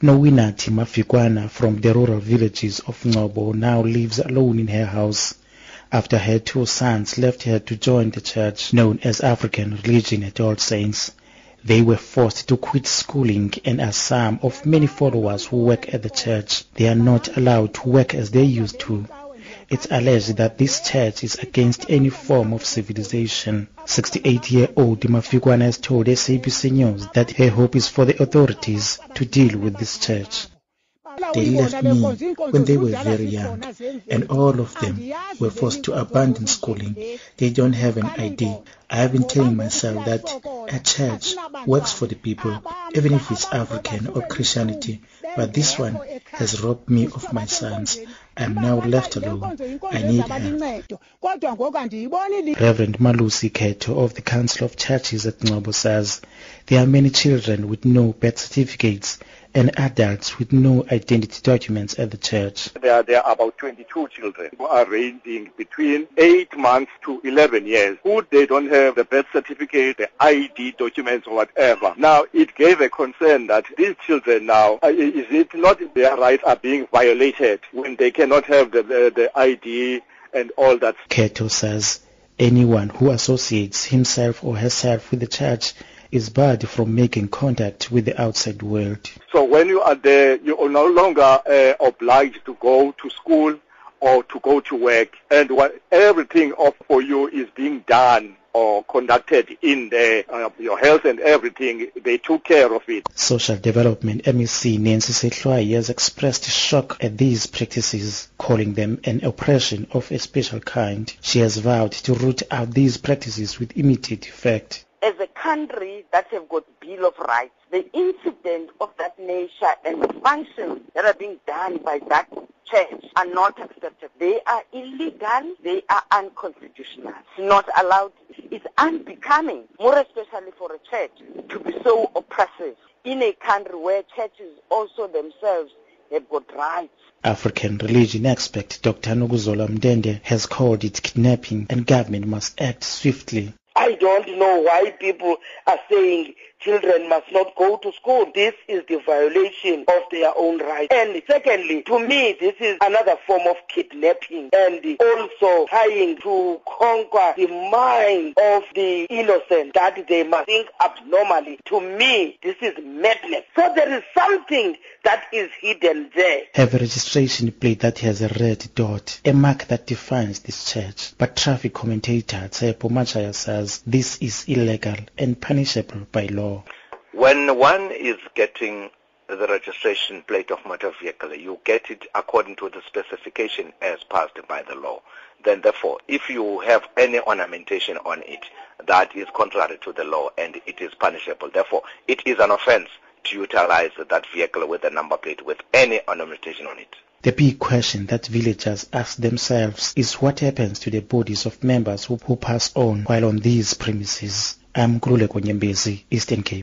Nowinati Mafikwana from the rural villages of Ngcobo now lives alone in her house after her two sons left her to join the church known as African Religion at All Saints. They were forced to quit schooling and are some of many followers who work at the church. They are not allowed to work as they used to. It's alleged that this church is against any form of civilization. 68-year-old Mafikwana has told SABC News that her hope is for the authorities to deal with this church. They left me when they were very young, and all of them were forced to abandon schooling. They don't have an ID. I have been telling myself that a church works for the people, even if it's African or Christianity. But this one has robbed me of my sons. I am now left alone. I need help. Reverend Malusi Keto of the Council of Churches at Ngcobo says there are many children with no birth certificates and adults with no identity documents at the church. There, there are about 22 children who are ranging between 8 months to 11 years who they don't have the birth certificate, the ID documents or whatever. Now, it gave a concern that these children now, uh, is it not their rights are being violated when they cannot have the, the, the ID and all that? Keto says anyone who associates himself or herself with the church is barred from making contact with the outside world. So when you are there, you are no longer uh, obliged to go to school or to go to work, and what, everything for you is being done or conducted in the, uh, your health and everything. They took care of it. Social Development MEC Nancy Sihlwayi has expressed shock at these practices, calling them an oppression of a special kind. She has vowed to root out these practices with immediate effect country that have got Bill of Rights, the incident of that nature and the functions that are being done by that church are not accepted. They are illegal. They are unconstitutional. It's not allowed. It's unbecoming, more especially for a church, to be so oppressive in a country where churches also themselves have got rights. African religion expert Dr. Nokuzola Mndende has called it kidnapping and government must act swiftly. I don't know why people are saying children must not go to school. This is the violation of their own rights. And secondly, to me, this is another form of kidnapping and also trying to conquer the mind of the innocent that they must think abnormally. To me, this is madness. So there is something that is hidden there. A registration plate that has a red dot, a mark that defines this church. But traffic commentator Tsepo Machaya says this is illegal and punishable by law. When one is getting the registration plate of motor vehicle, you get it according to the specification as passed by the law. Then therefore, if you have any ornamentation on it that is contrary to the law and it is punishable, therefore it is an offense to utilize that vehicle with a number plate with any ornamentation on it. The big question that villagers ask themselves is what happens to the bodies of members who, who pass on while on these premises. I'm Nkululeko Nyembezi, Eastern Cape.